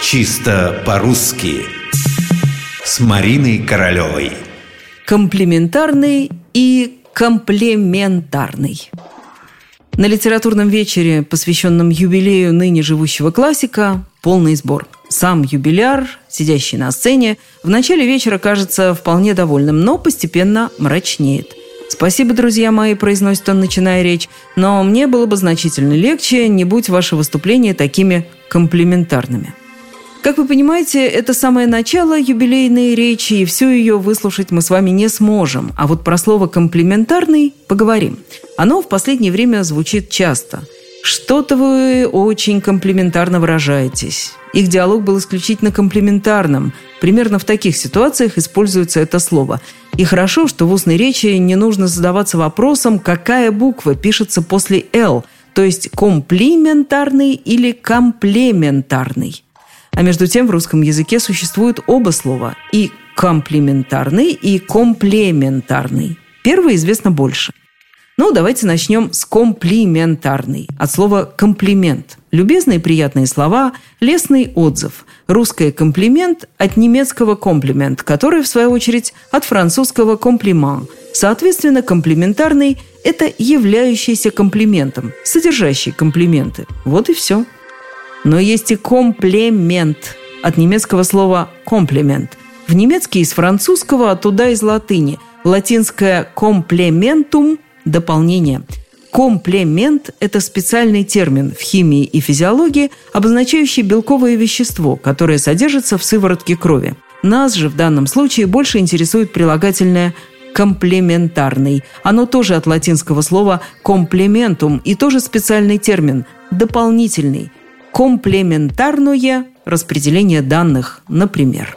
Чисто по-русски С Мариной Королевой Комплементарный и комплементарный На литературном вечере, посвященном юбилею ныне живущего классика, полный сбор – сам юбиляр, сидящий на сцене, в начале вечера кажется вполне довольным, но постепенно мрачнеет. «Спасибо, друзья мои», – произносит он, начиная речь, «но мне было бы значительно легче, не будь ваши выступления такими комплементарными». Как вы понимаете, это самое начало юбилейной речи, и всю ее выслушать мы с вами не сможем. А вот про слово «комплементарный» поговорим. Оно в последнее время звучит часто – что-то вы очень комплиментарно выражаетесь. Их диалог был исключительно комплиментарным. Примерно в таких ситуациях используется это слово. И хорошо, что в устной речи не нужно задаваться вопросом, какая буква пишется после «л», то есть комплиментарный или комплементарный. А между тем в русском языке существуют оба слова – и комплиментарный, и комплементарный. Первое известно больше – ну, давайте начнем с комплиментарный. От слова «комплимент». Любезные приятные слова, лестный отзыв. Русское «комплимент» от немецкого «комплимент», который, в свою очередь, от французского «комплимент». Соответственно, комплиментарный – это являющийся комплиментом, содержащий комплименты. Вот и все. Но есть и комплемент от немецкого слова «комплимент». В немецкий из французского, а туда из латыни. Латинское «комплементум» дополнение. Комплемент – это специальный термин в химии и физиологии, обозначающий белковое вещество, которое содержится в сыворотке крови. Нас же в данном случае больше интересует прилагательное комплементарный. Оно тоже от латинского слова комплементум и тоже специальный термин – дополнительный. Комплементарное распределение данных, например.